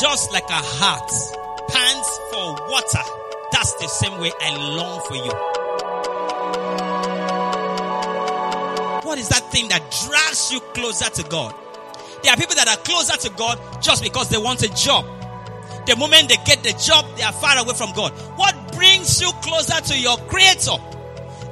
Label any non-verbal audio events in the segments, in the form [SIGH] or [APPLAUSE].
Just like a hart pants for water, that's the same way I long for you. What is that thing that drags you closer to God? There are people that are closer to God just because they want a job. The moment they get the job, they are far away from God. What brings you closer to your creator?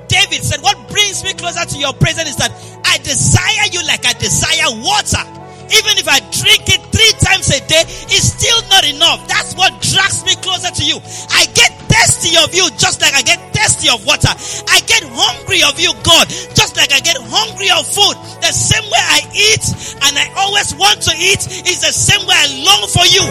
David said, what brings me closer to your presence is that I desire you like I desire water. Even if I drink it three times a day, it's still not enough. That's what drags me closer to you. I get thirsty of you just like I get thirsty of water. I get hungry of you, God, just like I get hungry of food. The same way I eat and I always want to eat is the same way I long for you.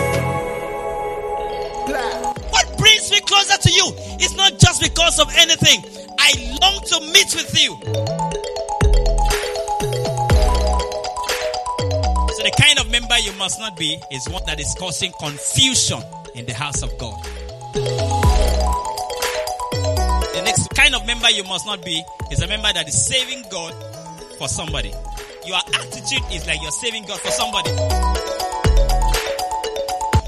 What brings me closer to you It's not just because of anything. I long to meet with you. You must not be is one that is causing confusion in the house of God. The next kind of member you must not be is a member that is saving God for somebody. Your attitude is like you're saving God for somebody.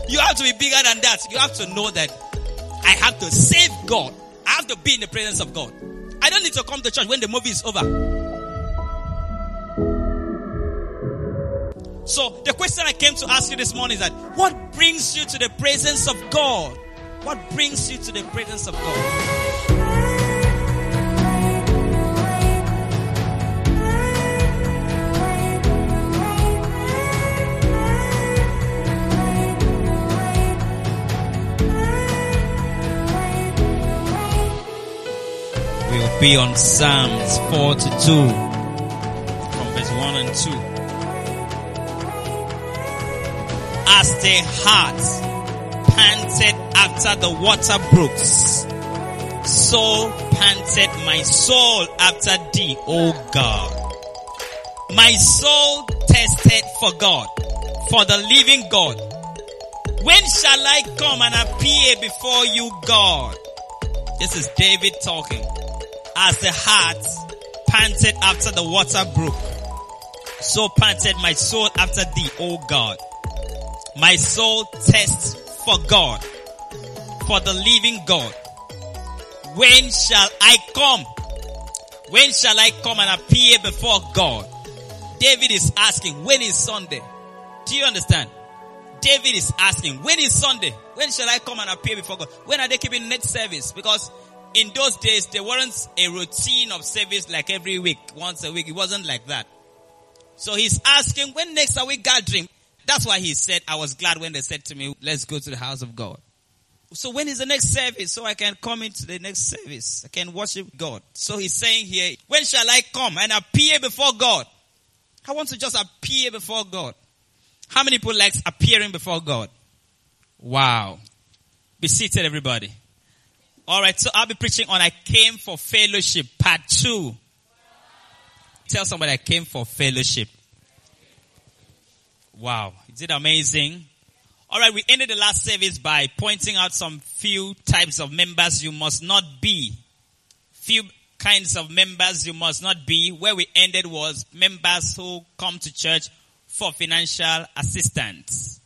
You have to be bigger than that. You have to know that I have to save God. I have to be in the presence of God. I don't need to come to church when the movie is over. So the question I came to ask you this morning is that what brings you to the presence of God? What brings you to the presence of God? We'll be on Psalms 4 to 2. As the hart panted after the water brooks, so panted my soul after thee, O God. My soul tested for God, for the living God. When shall I come and appear before you, God? This is David talking. As the hart panted after the water brook, so panted my soul after thee, O God. My soul tests for God, for the living God. When shall I come? When shall I come and appear before God? David is asking, when is Sunday? Do you understand? David is asking, when is Sunday? When shall I come and appear before God? When are they keeping net service? Because in those days, there wasn't a routine of service like every week, once a week. It wasn't like that. So he's asking, when next are we gathering? That's why he said, I was glad when they said to me, let's go to the house of God. So when is the next service? So I can come into the next service. I can worship God. So he's saying here, when shall I come and appear before God? I want to just appear before God. How many people likes appearing before God? Wow. Be seated, everybody. All right, so I'll be preaching on I came for fellowship, part two. Tell somebody I came for fellowship. Wow, is it amazing? All right, we ended the last service by pointing out some few types of members you must not be. Few kinds of members you must not be. Where we ended was members who come to church for financial assistance.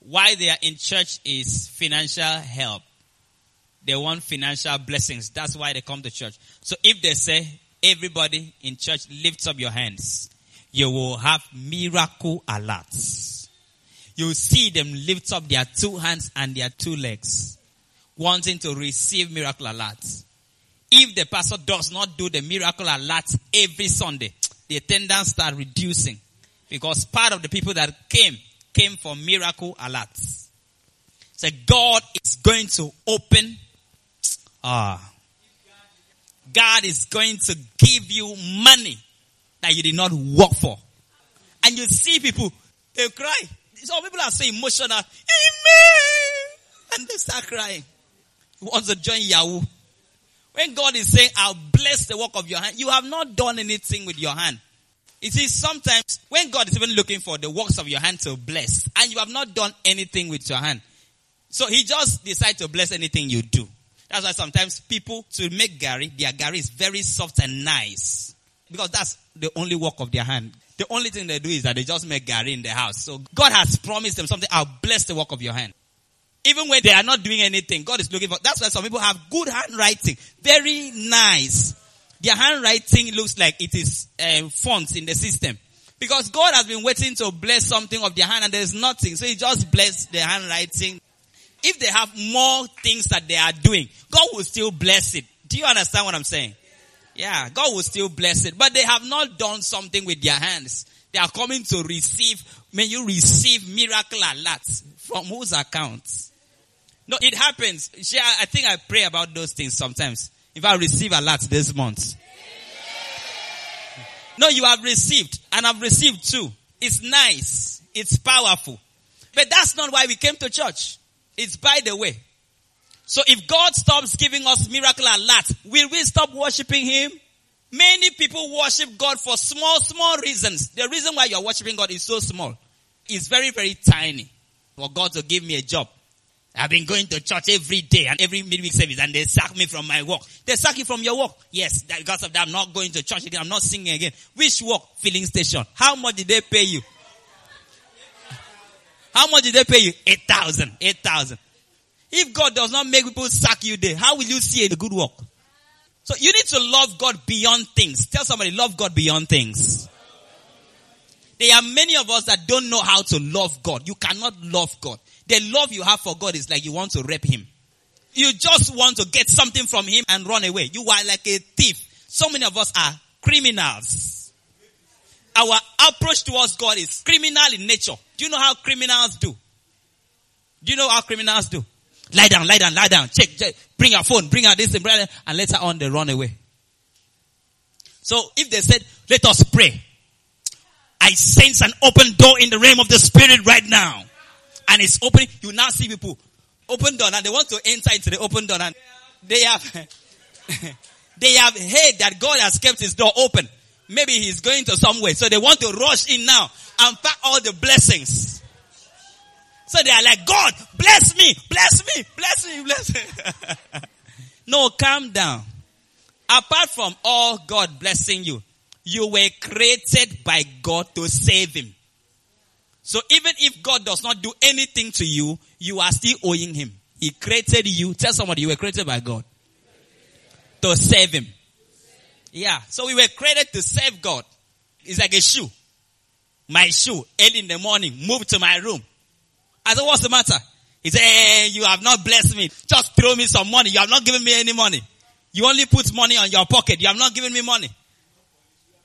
Why they are in church is financial help. They want financial blessings. That's why they come to church. So if they say, everybody in church lifts up your hands, you will have miracle alerts. You see them lift up their two hands and their two legs, wanting to receive miracle alerts. If the pastor does not do the miracle alerts every Sunday, the attendance start reducing because part of the people that came came for miracle alerts. So God is going to open Ah. God is going to give you money that you did not work for. And you see people, they cry. Some people are so emotional. Amen. And they start crying. Who wants to join Yahoo? When God is saying, I'll bless the work of your hand, you have not done anything with your hand. It is sometimes when God is even looking for the works of your hand to bless, and you have not done anything with your hand. So he just decides to bless anything you do. That's why sometimes people to make gari, their gari is very soft and nice. Because that's the only work of their hand. The only thing they do is that they just make gari in the house. So God has promised them something. I'll bless the work of your hand. Even when they are not doing anything, God is looking for. That's why some people have good handwriting. Very nice. Their handwriting looks like it is uh, fonts in the system. Because God has been waiting to bless something of their hand and there's nothing. So he just bless their handwriting. If they have more things that they are doing, God will still bless it. Do you understand what I'm saying? Yeah, God will still bless it. But they have not done something with their hands. They are coming to receive, may you receive miracle alerts from whose accounts? No, it happens. I think I pray about those things sometimes. If I receive alerts this month. No, you have received and I've received too. It's nice. It's powerful. But that's not why we came to church. It's by the way. So if God stops giving us miracle and alerts, will we stop worshiping Him? Many people worship God for small, small reasons. The reason why you're worshiping God is so small. It's very, very tiny. For God to give me a job. I've been going to church every day and every midweek service and they sack me from my work. They sack you from your work. Yes, because of that I'm not going to church again. I'm not singing again. Which work? Filling station. How much did they pay you? How much did they pay you? 8,000. 8,000. If God does not make people sack you there, how will you see a good work? So you need to love God beyond things. Tell somebody, love God beyond things. There are many of us that don't know how to love God. You cannot love God. The love you have for God is like you want to rape Him. You just want to get something from Him and run away. You are like a thief. So many of us are criminals. Our approach towards God is criminal in nature. Do you know how criminals do? Do you know how criminals do? Lie down, lie down, lie down. Check, check. Bring your phone, bring out this and bring and later on they run away. So if they said, let us pray. I sense an open door in the realm of the spirit right now and it's opening, you now see people open door and they want to enter into the open door and they have, [LAUGHS] they have heard that God has kept his door open. Maybe he's going to somewhere. So they want to rush in now and pack all the blessings. So they are like, God, bless me, bless me, bless me, bless me. [LAUGHS] no, calm down. Apart from all God blessing you, you were created by God to save him. So even if God does not do anything to you, you are still owing Him. He created you. Tell somebody you were created by God. To save Him. Yeah. So we were created to save God. It's like a shoe. My shoe, early in the morning, move to my room. I said, what's the matter? He said, hey, you have not blessed me. Just throw me some money. You have not given me any money. You only put money on your pocket. You have not given me money.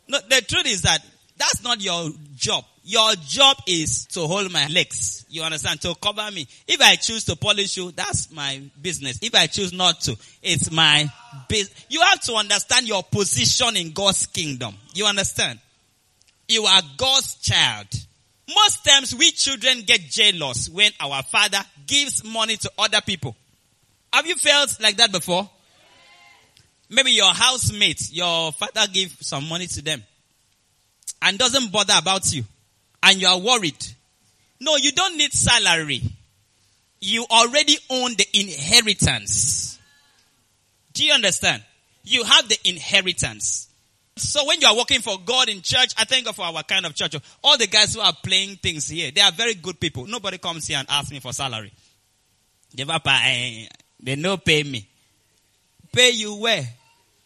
No, the truth is that that's not your job. Your job is to hold my legs. You understand? To cover me. If I choose to polish you, that's my business. If I choose not to, it's my business. You have to understand your position in God's kingdom. You understand? You are God's child. Most times we children get jealous when our father gives money to other people. Have you felt like that before? Maybe your housemates, your father give some money to them and doesn't bother about you and you are worried. No, you don't need salary. You already own the inheritance. Do you understand? You have the inheritance. So when you are working for God in church, I thank God for our kind of church. All the guys who are playing things here, they are very good people. Nobody comes here and asks me for salary. They they no pay me. Pay you where?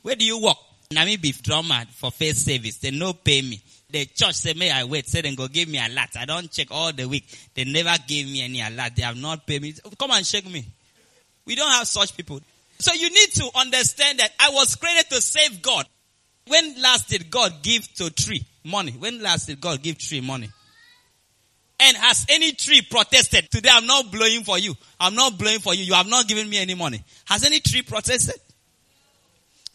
Where do you work? Be drummer for first service. They no pay me the church say, may I wait? Say then go give me a lot. I don't check all the week. They never gave me any alert. They have not paid me. Come and check me. We don't have such people. So you need to understand that I was created to save God. When last did God give to tree money? When last did God give tree money? And has any tree protested? Today I'm not blowing for you. I'm not blowing for you. You have not given me any money. Has any tree protested?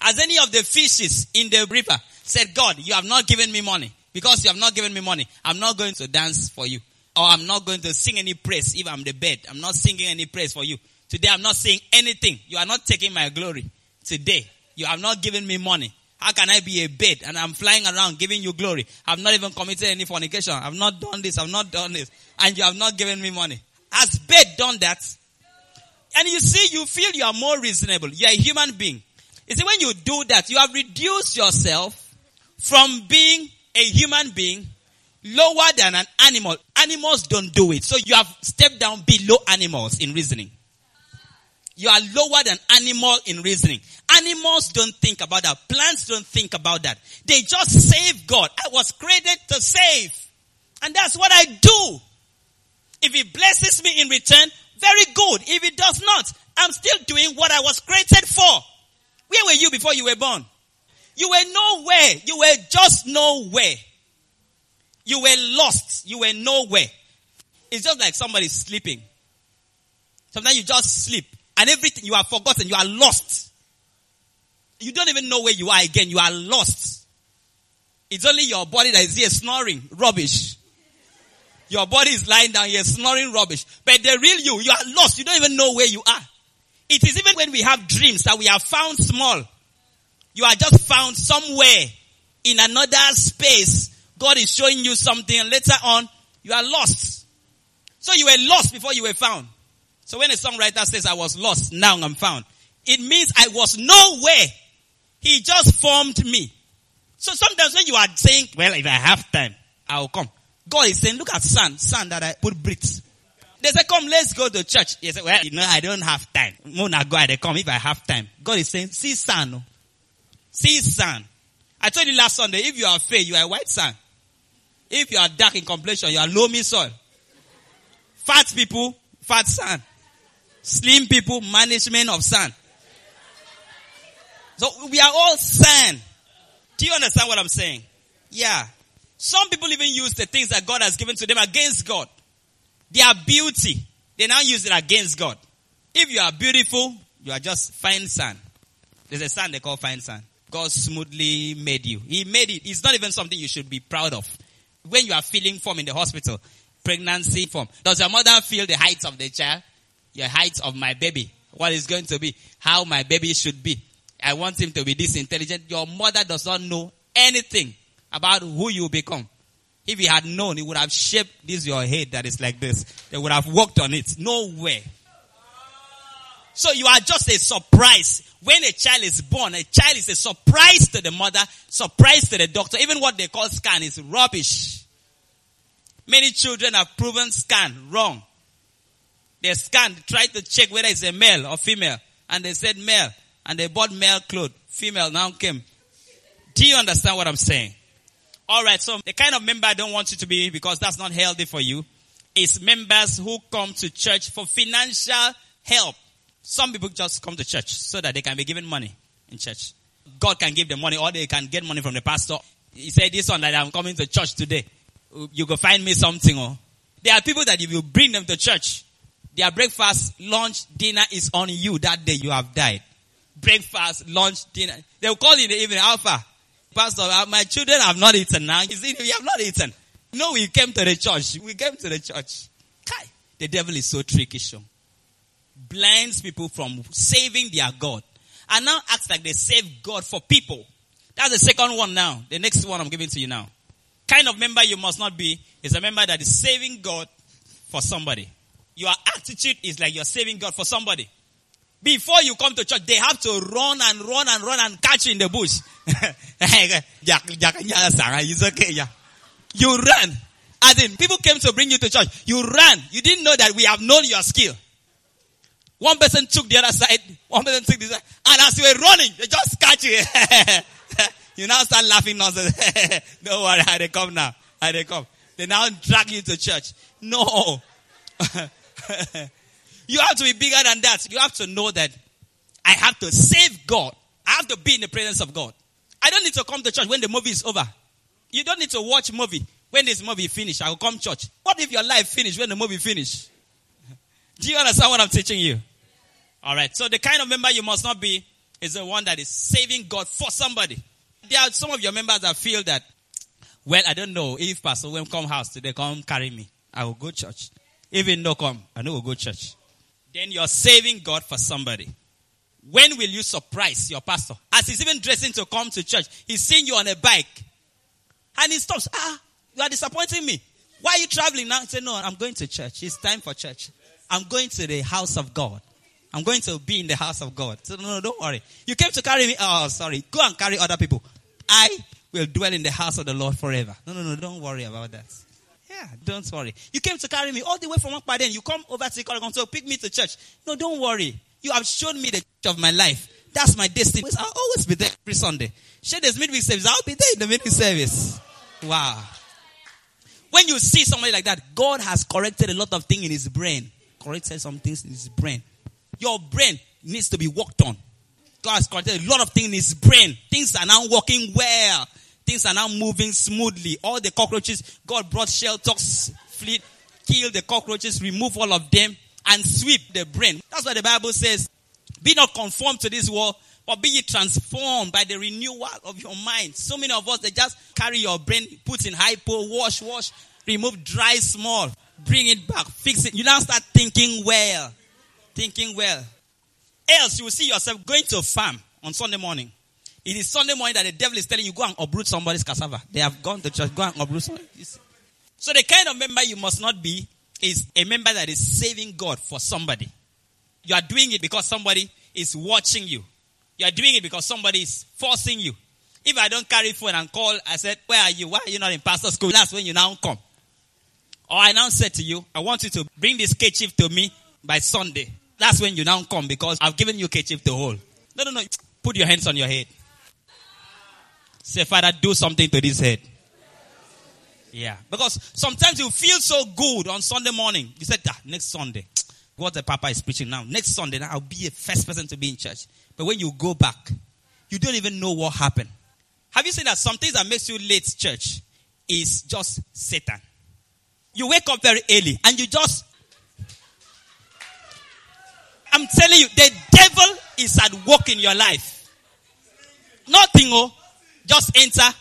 Has any of the fishes in the river said, God, you have not given me money? Because you have not given me money, I'm not going to dance for you. Or I'm not going to sing any praise if I'm the bed. I'm not singing any praise for you. Today I'm not saying anything. You are not taking my glory. Today, you have not given me money. How can I be a bed and I'm flying around giving you glory? I've not even committed any fornication. I've not done this. I've not done this. And you have not given me money. Has bed done that? And you see, you feel you are more reasonable. You're a human being. You see, when you do that, you have reduced yourself from being a human being lower than an animal. Animals don't do it. So you have stepped down below animals in reasoning. You are lower than animal in reasoning. Animals don't think about that. Plants don't think about that. They just save God. I was created to save. And that's what I do. If he blesses me in return, very good. If he does not, I'm still doing what I was created for. Where were you before you were born? You were nowhere. You were just nowhere. You were lost. You were nowhere. It's just like somebody sleeping. Sometimes you just sleep and everything you are forgotten. You are lost. You don't even know where you are again. You are lost. It's only your body that is here snoring rubbish. Your body is lying down here snoring rubbish. But the real you, you are lost. You don't even know where you are. It is even when we have dreams that we are found small. You are just found somewhere in another space. God is showing you something and later on you are lost. So you were lost before you were found. So when a songwriter says I was lost, now I'm found, it means I was nowhere. He just formed me. So sometimes when you are saying, well, if I have time, I'll come. God is saying, look at sun, sun that I put bricks. They say, come, let's go to church. He said, well, you know, I don't have time. Mona go, I come if I have time. God is saying, see sun. Oh. See sun. I told you last Sunday, if you are fair, you are white sun. If you are dark in complexion, you are loamy soil. Fat people, fat sun. Slim people, management of sand. So we are all sand. Do you understand what I'm saying? Yeah. Some people even use the things that God has given to them against God. Their beauty, they now use it against God. If you are beautiful, you are just fine sand. There's a sand they call fine sand. God smoothly made you. He made it. It's not even something you should be proud of. When you are feeling form in the hospital, pregnancy form, does your mother feel the height of the child? Your height of my baby. What is going to be? How my baby should be. I want him to be this intelligent. Your mother does not know anything about who you become. If he had known, he would have shaped this your head that is like this. They would have worked on it. Nowhere. So you are just a surprise. When a child is born, a child is a surprise to the mother, surprise to the doctor. Even what they call scan is rubbish. Many children have proven scan wrong. They scanned, tried to check whether it's a male or female. And they said male. And they bought male clothes. Female now came. Do you understand what I'm saying? Alright, so the kind of member I don't want you to be because that's not healthy for you is members who come to church for financial help. Some people just come to church so that they can be given money in church. God can give them money or they can get money from the pastor. He said this one that I'm coming to church today. You go find me something or there are people that if you bring them to church, their breakfast, lunch, dinner is on you that day you have died. Breakfast, lunch, dinner. They'll call you in the evening, Alpha. Pastor, uh, my children have not eaten now. You see, we have not eaten. No, we came to the church. We came to the church. Kai, the devil is so tricky, sure. Blinds people from saving their God. And now acts like they save God for people. That's the second one now. The next one I'm giving to you now. Kind of member you must not be is a member that is saving God for somebody your attitude is like you're saving God for somebody. Before you come to church, they have to run and run and run and catch you in the bush. [LAUGHS] it's okay, yeah. You run. As in, people came to bring you to church. You ran. You didn't know that we have known your skill. One person took the other side, one person took this side, and as you were running, they just catch you. [LAUGHS] you now start laughing nonsense. [LAUGHS] Don't worry, how they come now. How they come. They now drag you to church. No. [LAUGHS] you have to be bigger than that. You have to know that I have to save God. I have to be in the presence of God. I don't need to come to church when the movie is over. You don't need to watch movie when this movie finish. I will come church. What if your life finish when the movie finish? Do you understand what I'm teaching you? All right. So the kind of member you must not be is the one that is saving God for somebody. There are some of your members that feel that, well, I don't know if Pastor will come house today, come carry me. I will go church. Even no come, I know we'll go church. Then you're saving God for somebody. When will you surprise your pastor? As he's even dressing to come to church, he's seeing you on a bike. And he stops. Ah, you are disappointing me. Why are you traveling now? He said, No, I'm going to church. It's time for church. I'm going to the house of God. I'm going to be in the house of God. So no, no, don't worry. You came to carry me. Oh, sorry. Go and carry other people. I will dwell in the house of the Lord forever. No, no, no, don't worry about that. Yeah, don't worry. You came to carry me all the way from one part, then you come over to the Ikorogon to pick me to church. No, don't worry. You have shown me the church of my life. That's my destiny. I'll always be there every Sunday. Share this midweek service. I'll be there in the midweek service. Wow. When you see somebody like that, God has corrected a lot of things in his brain. Corrected some things in his brain. Your brain needs to be worked on. God has corrected a lot of things in his brain. Things are now working well. Things are now moving smoothly. All the cockroaches, God brought shelters, fleet, kill the cockroaches, remove all of them, and sweep the brain. That's what the Bible says, be not conformed to this world, but be ye transformed by the renewal of your mind. So many of us, they just carry your brain, put in hypo, wash, wash, remove dry, small, bring it back, fix it. You now start thinking well. Thinking well. Else you will see yourself going to a farm on Sunday morning. It is Sunday morning that the devil is telling you, go and uproot somebody's cassava. They have gone to church, go and uproot somebody. So the kind of member you must not be is a member that is saving God for somebody. You are doing it because somebody is watching you. You are doing it because somebody is forcing you. If I don't carry phone and call, I said, where are you? Why are you not in pastor school? That's when you now come. Or I now said to you, I want you to bring this kerchief to me by Sunday. That's when you now come because I've given you kerchief to hold. No, no, no. Put your hands on your head. Say, Father, do something to this head. Yeah. Because sometimes you feel so good on Sunday morning. You said, ah, next Sunday, [TSK] what the Papa is preaching now. Next Sunday, now I'll be the first person to be in church. But when you go back, you don't even know what happened. Have you seen that some things that makes you late church is just Satan? You wake up very early and you just I'm telling you, the devil is at work in your life. Nothing, oh. Just enter,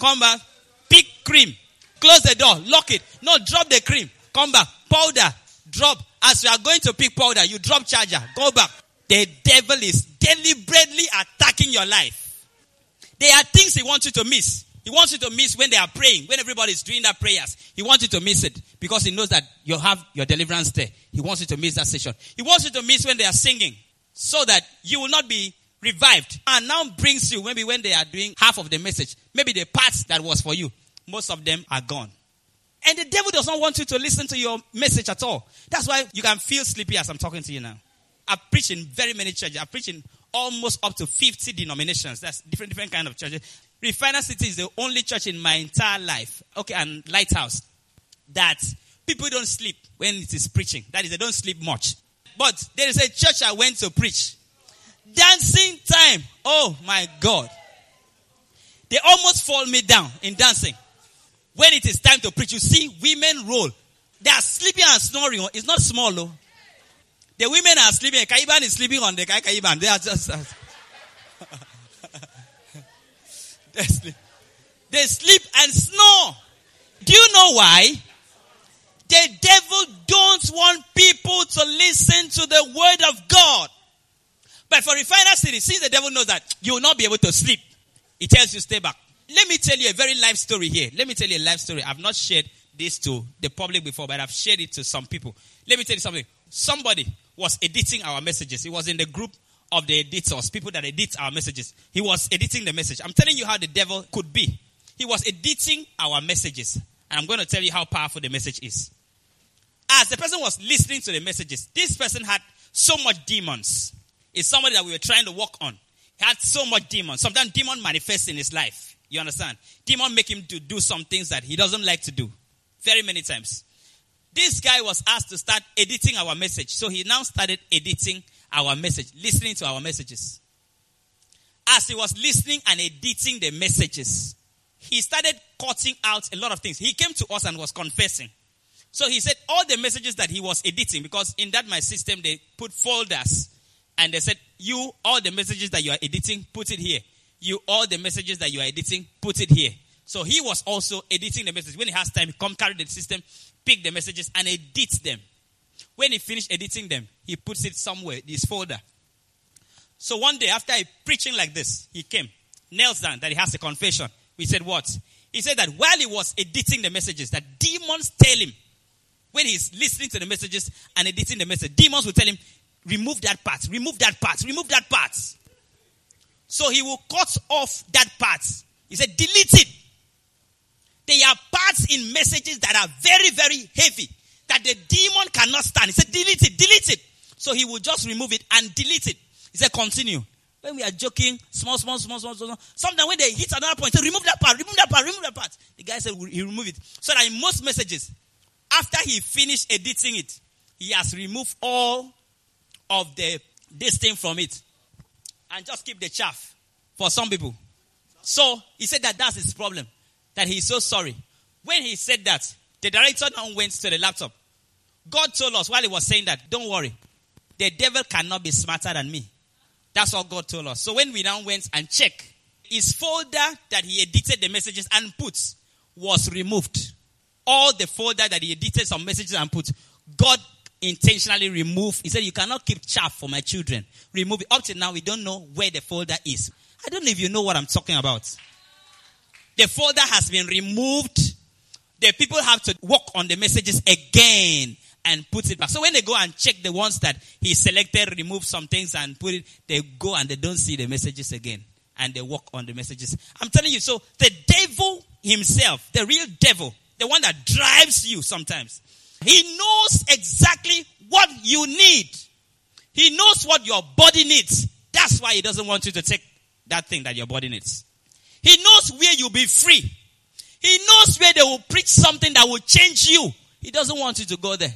come back, pick cream, close the door, lock it. No, drop the cream, come back, powder, drop. As you are going to pick powder, you drop charger, go back. The devil is deliberately attacking your life. There are things he wants you to miss. He wants you to miss when they are praying, when everybody is doing their prayers. He wants you to miss it because he knows that you have your deliverance there. He wants you to miss that session. He wants you to miss when they are singing so that you will not be revived. And now brings you maybe when they are doing half of the message, maybe the parts that was for you, most of them are gone. And the devil does not want you to listen to your message at all. That's why you can feel sleepy as I'm talking to you now. I preach in very many churches. I preach in almost up to 50 denominations. That's different, different kind of churches. Refiner City is the only church in my entire life, okay, and Lighthouse, that people don't sleep when it is preaching. That is, they don't sleep much. But there is a church I went to preach. Dancing time. Oh my God. They almost fall me down in dancing. When it is time to preach, you see women roll. They are sleeping and snoring. It's not small, though. The women are sleeping. Kaiban is sleeping on the Kaiban. They are just. [LAUGHS] they sleep. They sleep and snore. Do you know why? The devil don't want people to listen to the word of God. But for refiner city, since the devil knows that you will not be able to sleep, he tells you stay back. Let me tell you a very life story here. Let me tell you a life story. I've not shared this to the public before, but I've shared it to some people. Let me tell you something. Somebody was editing our messages. He was in the group of the editors, people that edit our messages. He was editing the message. I'm telling you how the devil could be. He was editing our messages. And I'm going to tell you how powerful the message is. As the person was listening to the messages, this person had so much demons. It's somebody that we were trying to work on. He had so much demons. Sometimes demon manifests in his life. You understand? Demon make him to do some things that he doesn't like to do. Very many times. This guy was asked to start editing our message. So he now started editing our message, listening to our messages. As he was listening and editing the messages, he started cutting out a lot of things. He came to us and was confessing. So he said all the messages that he was editing, because in that my system they put folders and they said, you, all the messages that you are editing, put it here. You, all the messages that you are editing, put it here. So he was also editing the message. When he has time, he come carry the system, pick the messages and edit them. When he finished editing them, he puts it somewhere, this folder. So one day after a preaching like this, he came, knelt down that he has a confession. We said what? He said that while he was editing the messages, that demons tell him, when he's listening to the messages and editing the message, demons will tell him, remove that part, remove that part, remove that part. So he will cut off that part. He said, delete it. There are parts in messages that are very, very heavy that the demon cannot stand. He said, delete it, delete it. So he will just remove it and delete it. He said, continue. When we are joking, small, small, small, small, small, sometimes when they hit another point, say, remove that part, remove that part, remove that part. The guy said, he remove it. So that in most messages, after he finished editing it, he has removed all of the this thing from it and just keep the chaff for some people. So he said that that's his problem, that he's so sorry. When he said that, the director now went to the laptop. God told us while he was saying that, don't worry, the devil cannot be smarter than me. That's what God told us. So when we now went and checked, his folder that he edited the messages and put was removed. All the folder that he edited some messages and put, God intentionally removed. He said, You cannot keep chaff for my children. Remove it. Up to now, we don't know where the folder is. I don't know if you know what I'm talking about. The folder has been removed. The people have to work on the messages again and put it back. So when they go and check the ones that he selected, remove some things and put it, they go and they don't see the messages again. And they work on the messages. I'm telling you, so the devil himself, the real devil, the one that drives you sometimes, he knows exactly what you need. He knows what your body needs. That's why he doesn't want you to take that thing that your body needs. He knows where you'll be free. He knows where they will preach something that will change you. He doesn't want you to go there.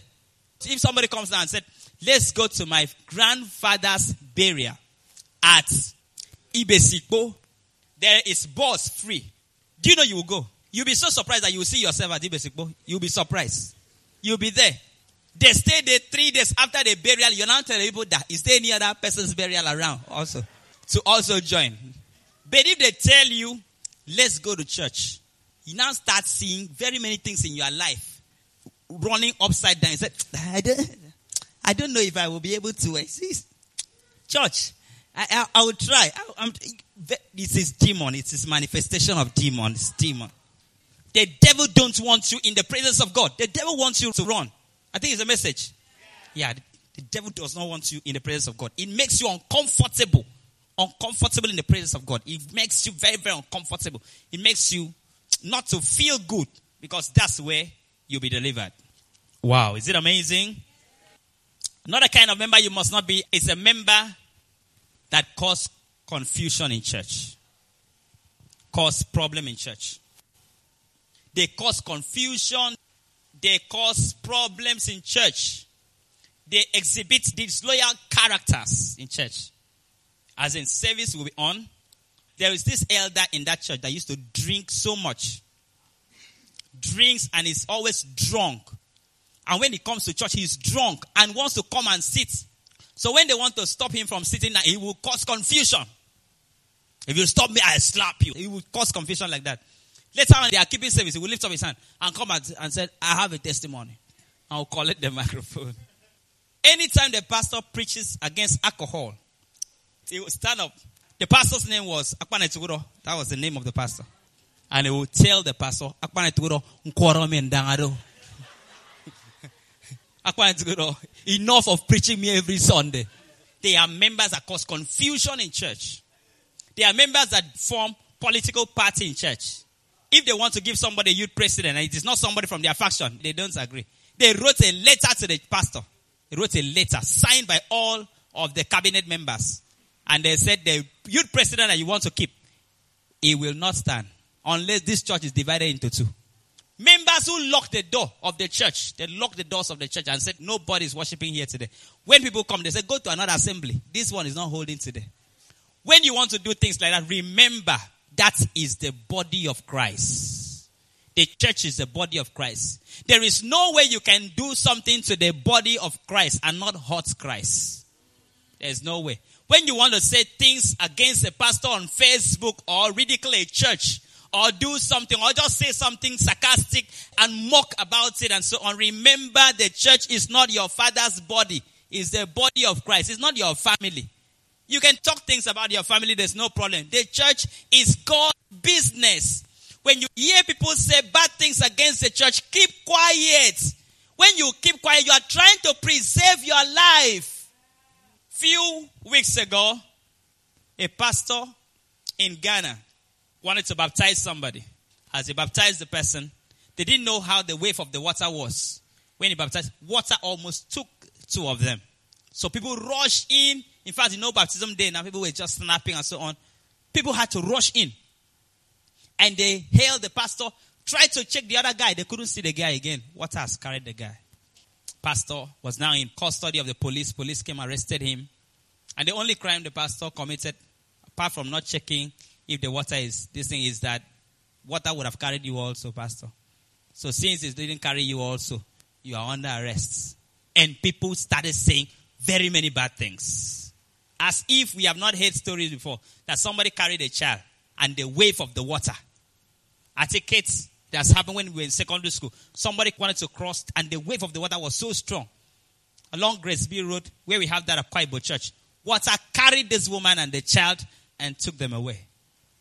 If somebody comes down and said, let's go to my grandfather's burial at Ibesikpo, there is bus free. Do you know you will go? You'll be so surprised that you will see yourself at Ibesikpo. You'll be surprised. You'll be there. They stay there three days after the burial. You're now telling people that is there any other person's burial around also to also join. But if they tell you, let's go to church, you now start seeing very many things in your life running upside down. You said, I don't, I don't know if I will be able to exist. Church, I, I, I will try. I, this is demon. It is manifestation of demon. It's demon. The devil don't want you in the presence of God. The devil wants you to run. I think it's a message. Yeah, the, the devil does not want you in the presence of God. It makes you uncomfortable. Uncomfortable in the presence of God. It makes you very, very uncomfortable. It makes you not to feel good because that's where you'll be delivered. Wow, is it amazing? Another kind of member you must not be is a member that cause confusion in church, cause problem in church. They cause confusion. They cause problems in church. They exhibit disloyal characters in church. As in service will be on. There is this elder in that church that used to drink so much. Drinks and is always drunk. And when he comes to church, he's drunk and wants to come and sit. So when they want to stop him from sitting, he will cause confusion. If you stop me, I slap you. He will cause confusion like that. Later on, they are keeping service. He will lift up his hand and come and, said, I have a testimony. I'll collect the [LAUGHS] microphone. Anytime the pastor preaches against alcohol, he will stand up. The pastor's name was Akwane Tuguro. That was the name of the pastor. And he will tell the pastor, Akwane Tuguro, [LAUGHS] Akwane Tuguro, enough of preaching me every Sunday. They are members that cause confusion in church. They are members that form political party in church. If they want to give somebody a youth president and it is not somebody from their faction, they don't agree. They wrote a letter to the pastor. They wrote a letter signed by all of the cabinet members. And they said the youth president that you want to keep, he will not stand unless this church is divided into two. Members who locked the door of the church, they locked the doors of the church and said, nobody is worshiping here today. When people come, they say, go to another assembly. This one is not holding today. When you want to do things like that, remember that is the body of Christ. The church is the body of Christ. There is no way you can do something to the body of Christ and not hurt Christ. There's no way. When you want to say things against a pastor on Facebook or ridicule a church or do something or just say something sarcastic and mock about it and so on, remember the church is not your father's body. It's the body of Christ. It's not your family. You can talk things about your family, there's no problem. The church is God's business. When you hear people say bad things against the church, keep quiet. When you keep quiet, you are trying to preserve your life. Few weeks ago, a pastor in Ghana wanted to baptize somebody. As he baptized the person, they didn't know how the wave of the water was. When he baptized, water almost took two of them. So people rushed in. In fact, you know, baptism day now, people were just snapping and so on. People had to rush in. And they hailed the pastor, tried to check the other guy. They couldn't see the guy again. Water has carried the guy. Pastor was now in custody of the police. Police came, arrested him. And the only crime the pastor committed, apart from not checking if the water is, this thing is that water would have carried you also, pastor. So since it didn't carry you also, you are under arrest. And people started saying very many bad things. As if we have not heard stories before that somebody carried a child and the wave of the water. I take it that's happened when we were in secondary school. Somebody wanted to cross and the wave of the water was so strong. Along Grace B Road, where we have that at Qua Iboe Church, water carried this woman and the child and took them away.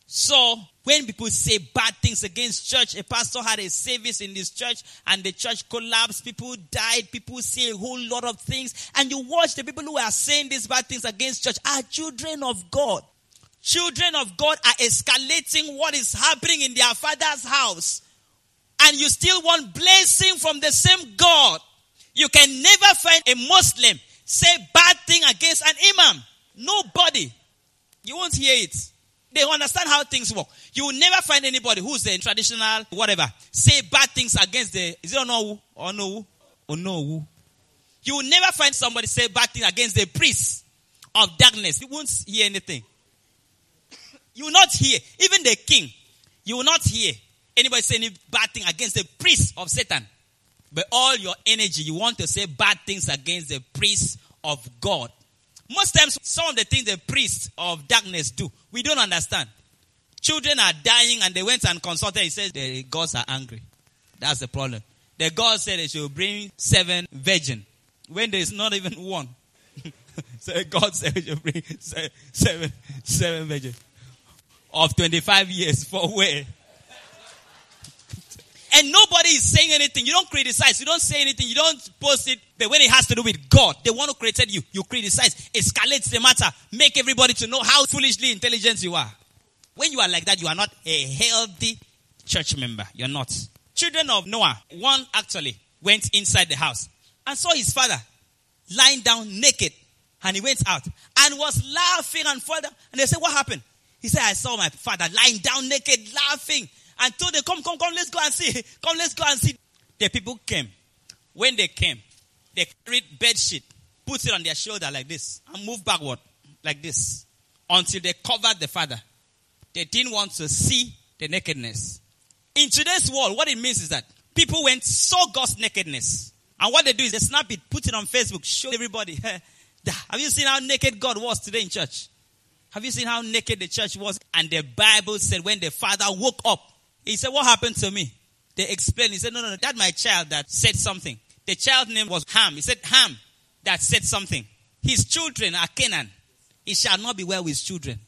So, when people say bad things against church, a pastor had a service in this church and the church collapsed, people died, people say a whole lot of things, and you watch the people who are saying these bad things against church are children of God. Children of God are escalating what is happening in their father's house. And you still want blessing from the same God. You can never find a Muslim say bad thing against an imam. Nobody. You won't hear it. They understand how things work. You will never find anybody who's a traditional, whatever, say bad things against the, is it Onowu? Onowu? Onowu? You will never find somebody say bad things against the priest of darkness. You won't hear anything. You will not hear, even the king, you will not hear anybody say any bad thing against the priest of Satan. But all your energy, you want to say bad things against the priest of God. Most times, some of the things the priests of darkness do, we don't understand. Children are dying and they went and consulted. He says the gods are angry. That's the problem. The God said they should bring seven virgin when there is not even one. [LAUGHS] so God said they should bring seven, seven virgin of 25 years for where? And nobody is saying anything. You don't criticize. You don't say anything. You don't post it. But when it has to do with God, the one who created you, you criticize, escalate the matter, make everybody to know how foolishly intelligent you are. When you are like that, you are not a healthy church member. You're not. Children of Noah, one actually went inside the house and saw his father lying down naked. And he went out and was laughing and further. And they said, What happened? He said, I saw my father lying down naked, laughing and told them, come, come, come, let's go and see. [LAUGHS] Come, let's go and see. The people came. When they came, they carried bed sheet, put it on their shoulder like this, and moved backward like this until they covered the father. They didn't want to see the nakedness. In today's world, what it means is that people went saw God's nakedness. And what they do is they snap it, put it on Facebook, show everybody. [LAUGHS] Have you seen how naked God was today in church? Have you seen how naked the church was? And the Bible said when the father woke up, he said, What happened to me? They explained. He said, No, no, no, that's my child that said something. The child's name was Ham. He said, Ham that said something. His children are Canaan. He shall not be well with his children.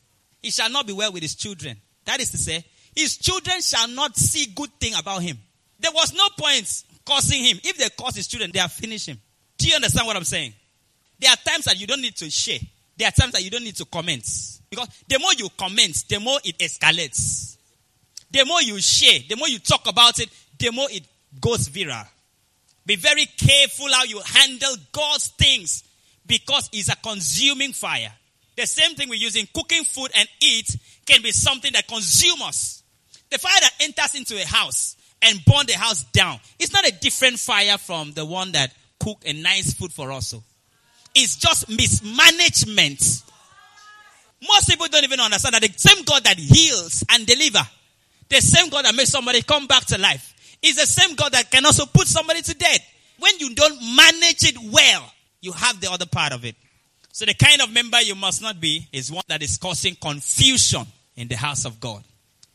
He shall not be well with his children. That is to say, his children shall not see good thing about him. There was no point cursing him. If they curse his children, they are finished him. Do you understand what I'm saying? There are times that you don't need to share. There are times that you don't need to comment. Because the more you comment, the more it escalates. The more you share, the more you talk about it, the more it goes viral. Be very careful how you handle God's things because it's a consuming fire. The same thing we use in cooking food and eat can be something that consumes us. The fire that enters into a house and burn the house down, it's not a different fire from the one that cook a nice food for us. Oh. It's just mismanagement. Most people don't even understand that the same God that heals and deliver the same God that makes somebody come back to life is the same God that can also put somebody to death. When you don't manage it well, you have the other part of it. So the kind of member you must not be is one that is causing confusion in the house of God.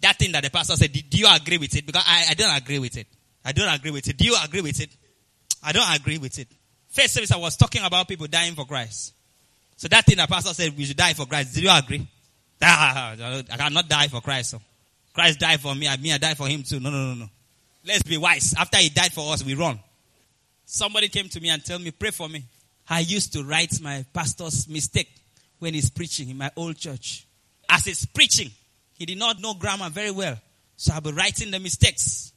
That thing that the pastor said, do you agree with it? Because I, I don't agree with it. I don't agree with it. Do you agree with it? I don't agree with it. First service, I was talking about people dying for Christ. So that thing the pastor said, we should die for Christ. Do you agree? [LAUGHS] I cannot die for Christ. So. Christ died for me. I mean, I died for him too. No, no, no, no. Let's be wise. After he died for us, we run. Somebody came to me and told me, pray for me. I used to write my pastor's mistake when he's preaching in my old church. As he's preaching, he did not know grammar very well. So I'll be writing the mistakes.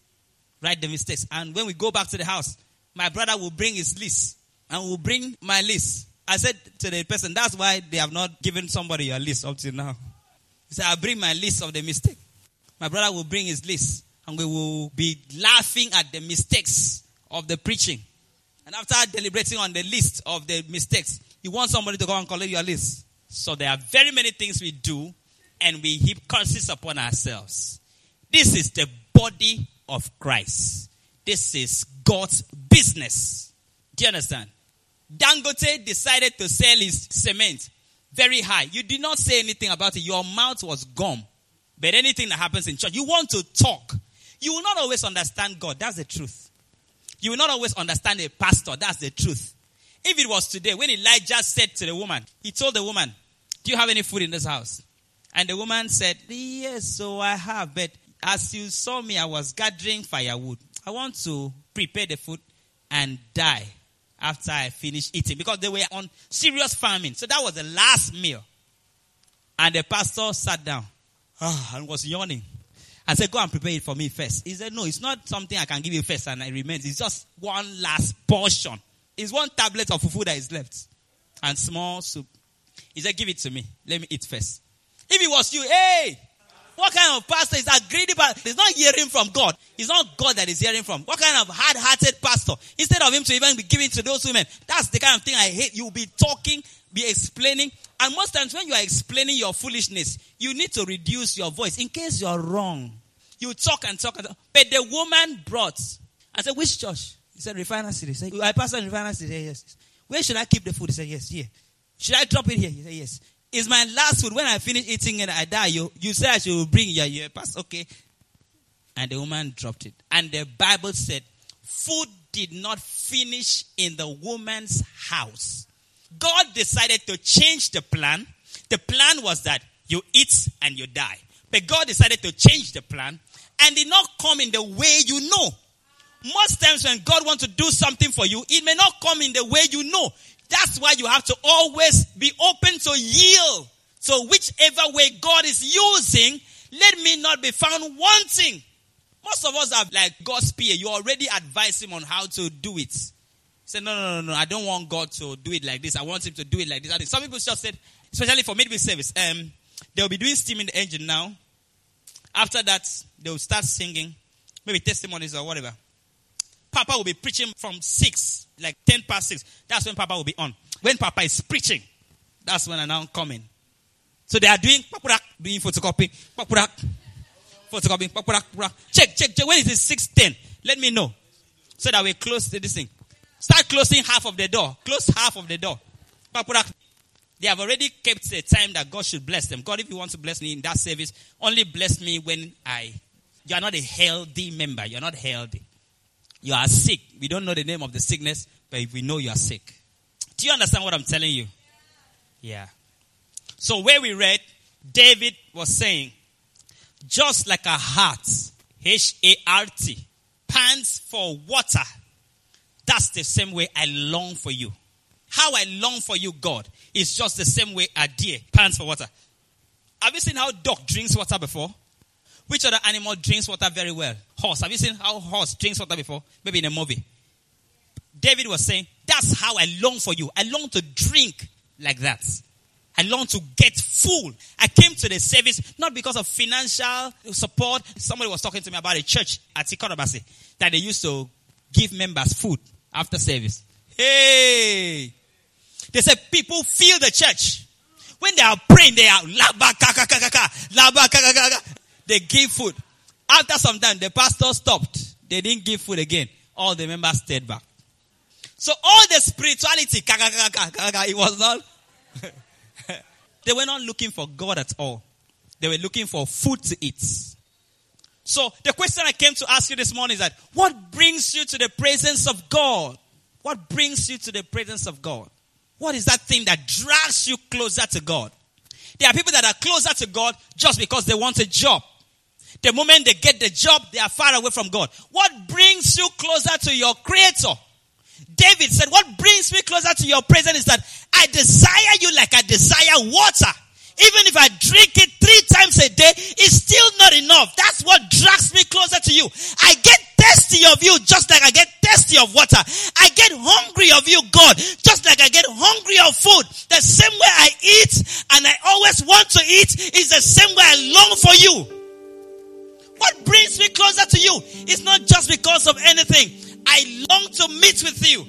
Write the mistakes. And when we go back to the house, my brother will bring his list and will bring my list. I said to the person, that's why they have not given somebody a list up to now. He said, I'll bring my list of the mistake. My brother will bring his list and we will be laughing at the mistakes of the preaching. And after deliberating on the list of the mistakes, you want somebody to go and collect your list. So there are very many things we do and we heap curses upon ourselves. This is the body of Christ. This is God's business. Do you understand? Dangote decided to sell his cement very high. You did not say anything about it. Your mouth was gum. But anything that happens in church, you want to talk. You will not always understand God. That's the truth. You will not always understand a pastor. That's the truth. If it was today, when Elijah said to the woman, he told the woman, Do you have any food in this house? And the woman said, Yes, so I have. But as you saw me, I was gathering firewood. I want to prepare the food and die after I finish eating because they were on serious farming. So that was the last meal. And the pastor sat down Ah, and was yawning. I said, Go and prepare it for me first. He said, No, it's not something I can give you first and it remains. It's just one last portion. It's one tablet of food that is left and small soup. He said, Give it to me. Let me eat first. If it was you, hey, what kind of pastor is that greedy pastor? He's not hearing from God. It's not God that is hearing from. What kind of hard-hearted pastor? Instead of him to even be giving to those women, that's the kind of thing I hate. You'll be talking, be explaining, and most times when you are explaining your foolishness, you need to reduce your voice in case you're wrong. You talk and talk and talk. But the woman brought. I said, which church? He said, Refiner City. He said, I pastor in Refiner City. Yes. Where should I keep the food? He said, yes, here. Should I drop it here? He said, yes. It's my last food. When I finish eating and I die, you, you said I should bring your, your pass. Okay. And the woman dropped it. And the Bible said, food did not finish in the woman's house. God decided to change the plan. The plan was that you eat and you die. But God decided to change the plan and did not come in the way you know. Most times when God wants to do something for you, it may not come in the way you know. That's why you have to always be open to yield. So whichever way God is using, let me not be found wanting. Most of us are like God's peer. You already advise him on how to do it. Say, no, no, no, no, I don't want God to do it like this. I want him to do it like this. Some people just said, especially for midweek service, um, they'll be doing steam in the engine now. After that, they'll start singing, maybe testimonies or whatever. Papa will be preaching from 6, like 10 past 6. That's when Papa will be on. When Papa is preaching, that's when I now come in. So they are doing doing photocopy, photocopy, check, check, check. When is it 610? Let me know. So that we close this thing. Start closing half of the door. Close half of the door. They have already kept the time that God should bless them. God, if you want to bless me in that service, only bless me when I. You are not a healthy member. You're not healthy. You are sick. We don't know the name of the sickness, but we know you are sick. Do you understand what I'm telling you? Yeah. So where we read, David was saying, just like a hart, H-A-R-T, pants for water. That's the same way I long for you. How I long for you, God, is just the same way a deer pants for water. Have you seen how dog drinks water before? Which other animal drinks water very well? Horse. Have you seen how horse drinks water before? Maybe in a movie. David was saying, that's how I long for you. I long to drink like that. I long to get full. I came to the service not because of financial support. Somebody was talking to me about a church at Ikot Abasi that they used to give members food after service. Hey! They said people feel the church. When they are praying, they are laba kaka kaka laba kaka kaka. They give food. After some time, the pastor stopped. They didn't give food again. All the members stayed back. So all the spirituality, it was not. they were not looking for God at all. They were looking for food to eat. So the question I came to ask you this morning is that what brings you to the presence of God? What brings you to the presence of God? What is that thing that drags you closer to God? There are people that are closer to God just because they want a job. The moment they get the job, they are far away from God. What brings you closer to your creator? David said, what brings me closer to your presence is that I desire you like I desire water. Even if I drink it three times a day, it's still not enough. That's what drags me closer to you. I get thirsty of you just like I get thirsty of water. I get hungry of you, God, just like I get hungry of food. The same way I eat and I always want to eat is the same way I long for you. What brings me closer to you is not just because of anything. I long to meet with you.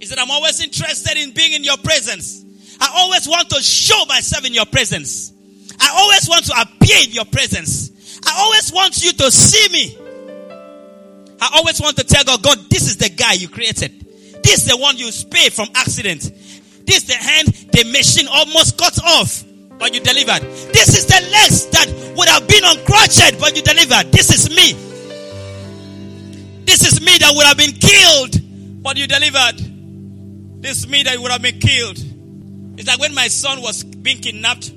He said, I'm always interested in being in your presence. I always want to show myself in your presence. I always want to appear in your presence. I always want you to see me. I always want to tell God, God, this is the guy you created. This is the one you spared from accident. This is the hand the machine almost cut off, but you delivered. This is the legs that would have been uncrutched, but you delivered. This is me. This is me that would have been killed, but you delivered. This is me that would have been killed. It's like when my son was being kidnapped,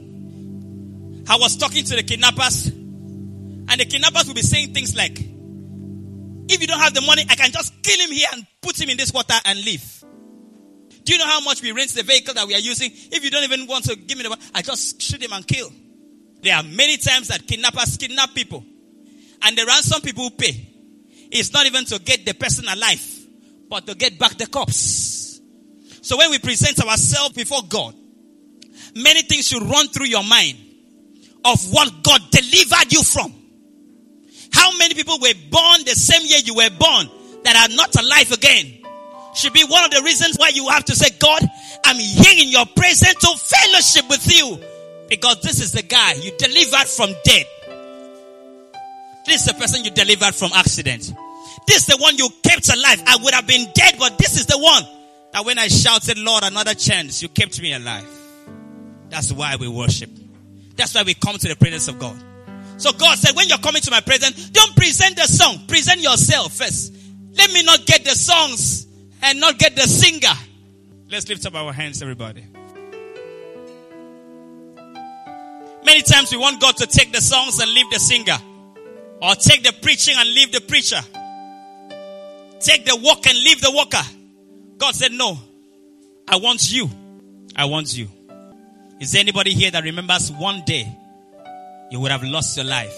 I was talking to the kidnappers, and the kidnappers would be saying things like, if you don't have the money, I can just kill him here and put him in this water and leave. Do you know how much we rent the vehicle that we are using? If you don't even want to give me the money, I just shoot him and kill. There are many times that kidnappers kidnap people. And the ransom people pay is not even to get the person alive, but to get back the corpse. So when we present ourselves before God, many things should run through your mind of what God delivered you from. How many people were born the same year you were born that are not alive again? Should be one of the reasons why you have to say, God, I'm here in your presence to fellowship with you. Because this is the guy you delivered from death. This is the person you delivered from accident. This is the one you kept alive. I would have been dead, but this is the one that when I shouted, Lord, another chance, you kept me alive. That's why we worship. That's why we come to the presence of God. So God said, when you're coming to my presence, don't present the song. Present yourself first. Let me not get the songs and not get the singer. Let's lift up our hands, everybody. Many times we want God to take the songs and leave the singer. Or take the preaching and leave the preacher. Take the walk and leave the walker. God said, no. I want you. I want you. Is there anybody here that remembers one day you would have lost your life.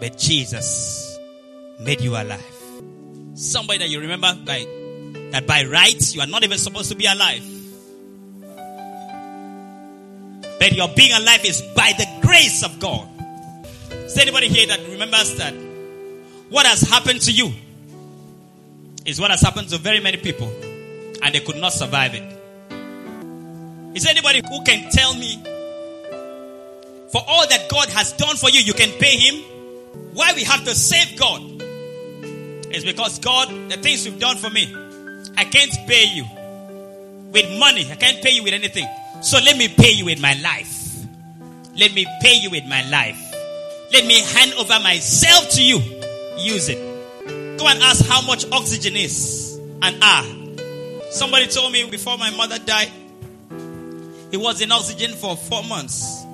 But Jesus made you alive. Somebody that you remember by, that by rights you are not even supposed to be alive. But your being alive is by the grace of God. Is anybody here that remembers that what has happened to you is what has happened to very many people and they could not survive it? Is anybody who can tell me for all that God has done for you, you can pay Him. Why we have to save God is because God, the things you've done for me, I can't pay you with money. I can't pay you with anything. So let me pay you with my life. Let me pay you with my life. Let me hand over myself to you. Use it. Go and ask how much oxygen is and ah. Somebody told me before my mother died, he was in oxygen for four months.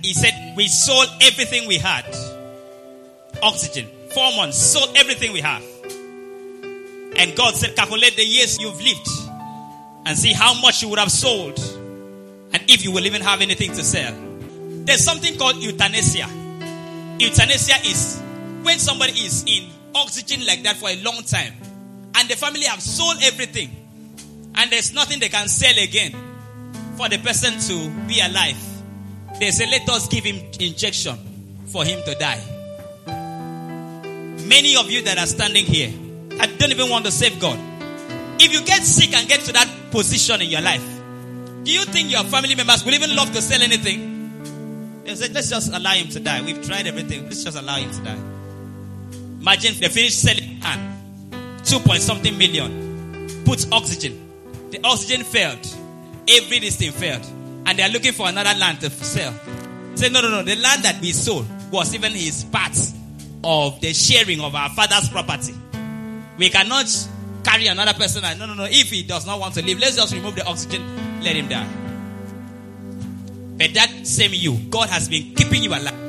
He said, We sold everything we had. Oxygen. Four months. Sold everything we have. And God said, Calculate the years you've lived and see how much you would have sold. And if you will even have anything to sell. There's something called euthanasia. Euthanasia is when somebody is in oxygen like that for a long time and the family have sold everything and there's nothing they can sell again for the person to be alive they say, let us give him injection for him to die. Many of you that are standing here, I don't even want to save God. If you get sick and get to that position in your life, do you think your family members will even love to sell anything? They said, let's just allow him to die. We've tried everything. Let's just allow him to die. Imagine they finished selling and two point something million. Put oxygen. The oxygen failed. Every thing failed and they are looking for another land to sell. Say, no, no, no. The land that we sold was even his part of the sharing of our father's property. We cannot carry another person. No, no, no. If he does not want to live, let's just remove the oxygen, let him die. But that same you, God has been keeping you alive.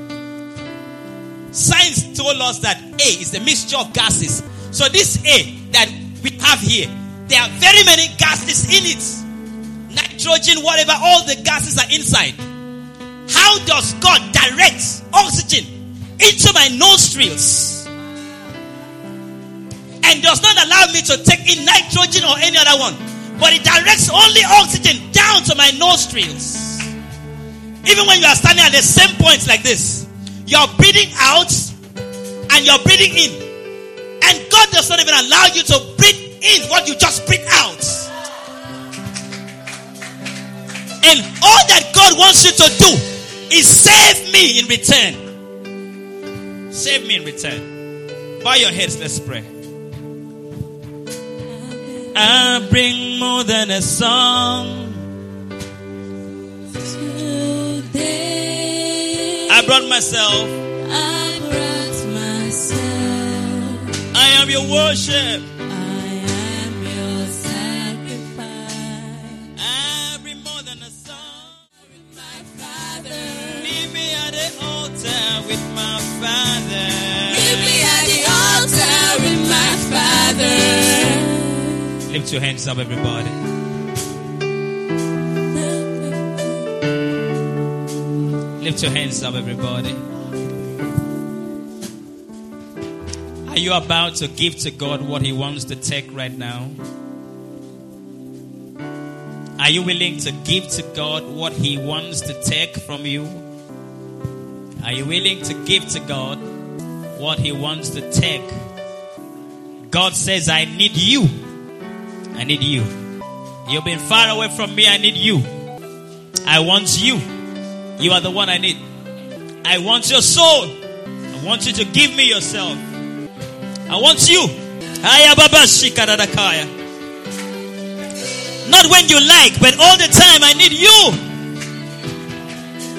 Science told us that A is the mixture of gases. So this A that we have here, there are very many gases in it nitrogen, whatever, all the gases are inside. How does God direct oxygen into my nostrils? And does not allow me to take in nitrogen or any other one. But it directs only oxygen down to my nostrils. Even when you are standing at the same point like this, you're breathing out and you're breathing in. And God does not even allow you to breathe in what you just breathe out. And all that God wants you to do is save me in return. Save me in return. Bow your heads, let's pray. I bring more than a song. Today I brought myself. I I am your worship. I am your sacrifice. I bring more than a song. My Father, Leave me at the altar with my father. meet me at the altar with my Father. Lift your hands up, everybody. Lift your hands up, everybody. Are you about to give to God what He wants to take right now? Are you willing to give to God what He wants to take from you? Are you willing to give to God what He wants to take? God says, I need you. I need you. You've been far away from me. I need you. I want you. You are the one I need. I want your soul. I want you to give me yourself. I want you. Not when you like, but all the time. I need you.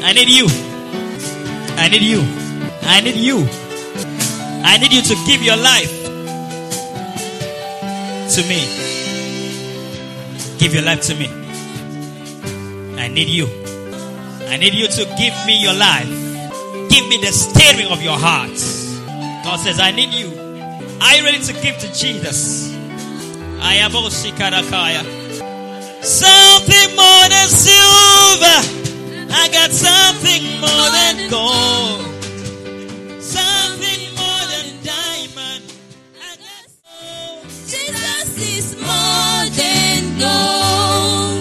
I need you. I need you. I need you. I need you to give your life to me. Give your life to me. I need you. I need you to give me your life. Give me the steering of your heart. God says, I need you. Are you ready to give to Jesus? I am Oshikarakaya. Something more than silver. I got something more than gold. Something more than diamond. I got. Jesus is more than gold.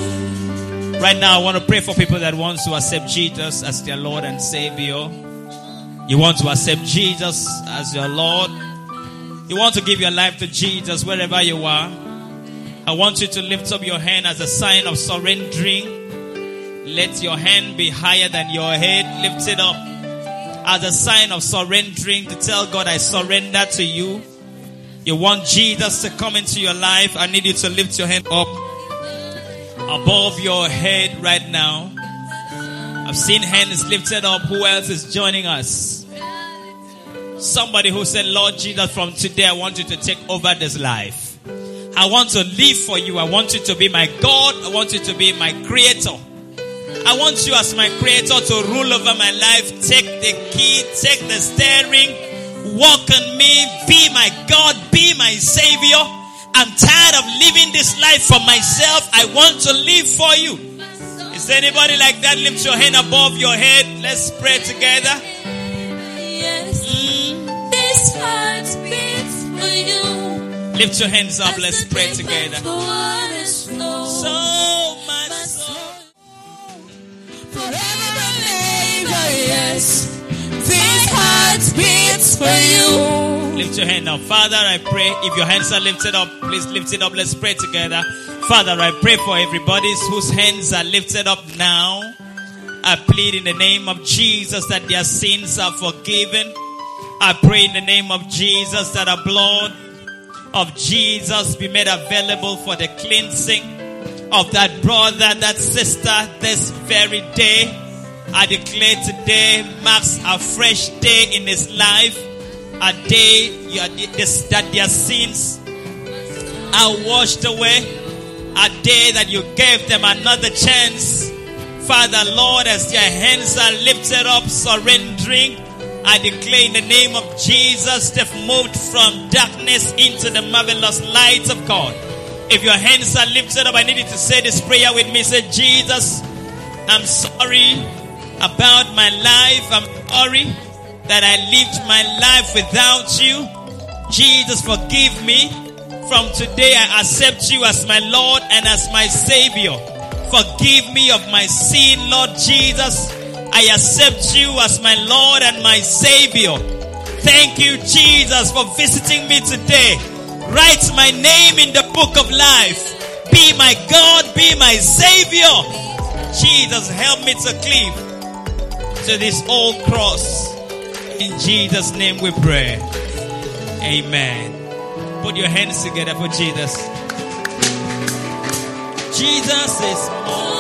Right now, I want to pray for people that want to accept Jesus as their Lord and Savior. You want to accept Jesus as your Lord. You want to give your life to Jesus wherever you are. I want you to lift up your hand as a sign of surrendering. Let your hand be higher than your head. Lift it up as a sign of surrendering to tell God, I surrender to you. You want Jesus to come into your life. I need you to lift your hand up above your head right now. I've seen hands lifted up. Who else is joining us? Somebody who said, Lord Jesus, from today I want you to take over this life. I want to live for you. I want you to be my God. I want you to be my creator. I want you as my creator to rule over my life. Take the key, take the steering, walk on me, be my God, be my savior. I'm tired of living this life for myself. I want to live for you. Is anybody like that? Lift your hand above your head. Let's pray together. Lift your hands up. Let's pray together. for waters flow. So my soul. forever yes. This heart beats for you. Lift your hand up. Father, I pray if your hands are lifted up, please lift it up. Let's pray together. Father, I pray for everybody whose hands are lifted up now. I plead in the name of Jesus that their sins are forgiven. I pray in the name of Jesus that the blood of Jesus be made available for the cleansing of that brother, that sister this very day. I declare today marks a fresh day in his life. A day that their sins are washed away. A day that you gave them another chance. Father, Lord, as their hands are lifted up, surrendering, I declare in the name of Jesus, they've moved from darkness into the marvelous light of God. If your hands are lifted up, I need you to say this prayer with me. Say, Jesus, I'm sorry about my life. I'm sorry that I lived my life without you. Jesus, forgive me. From today, I accept you as my Lord and as my Savior. Forgive me of my sin, Lord Jesus. I accept you as my Lord and my Savior. Thank you, Jesus, for visiting me today. Write my name in the book of life. Be my God, be my Savior. Jesus, help me to cleave to this old cross. In Jesus' name we pray. Amen. Put your hands together for Jesus. Jesus is more